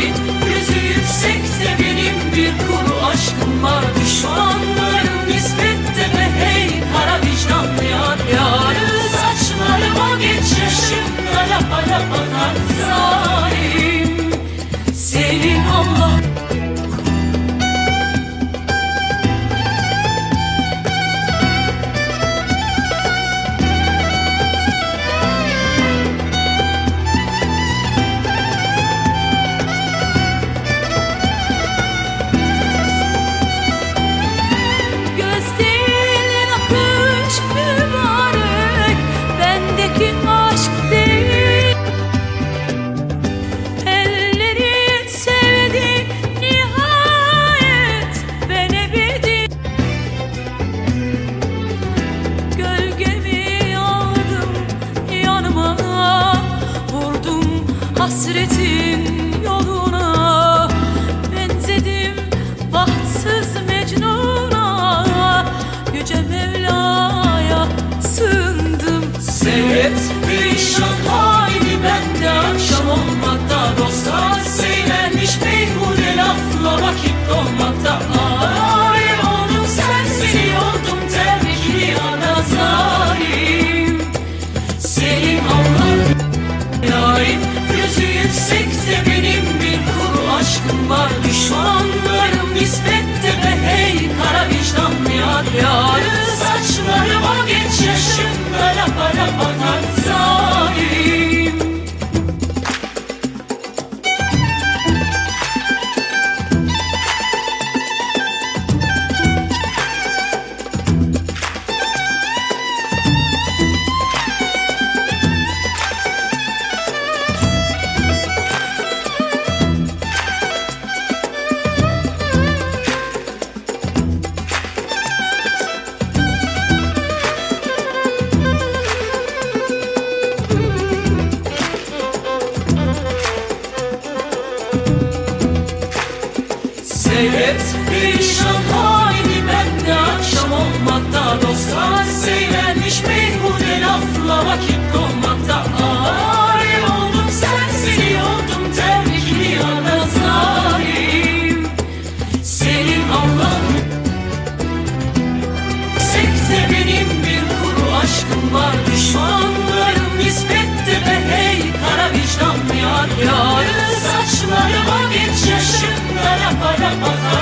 mürit Yüzü yüksekte benim bir kuru aşkım var. Hasretim yoluna benzedim bahtsız Mecnun'a. Yüce Mevla'ya sığındım. Seyret bir şapar my It's Bishop Hall. Olha.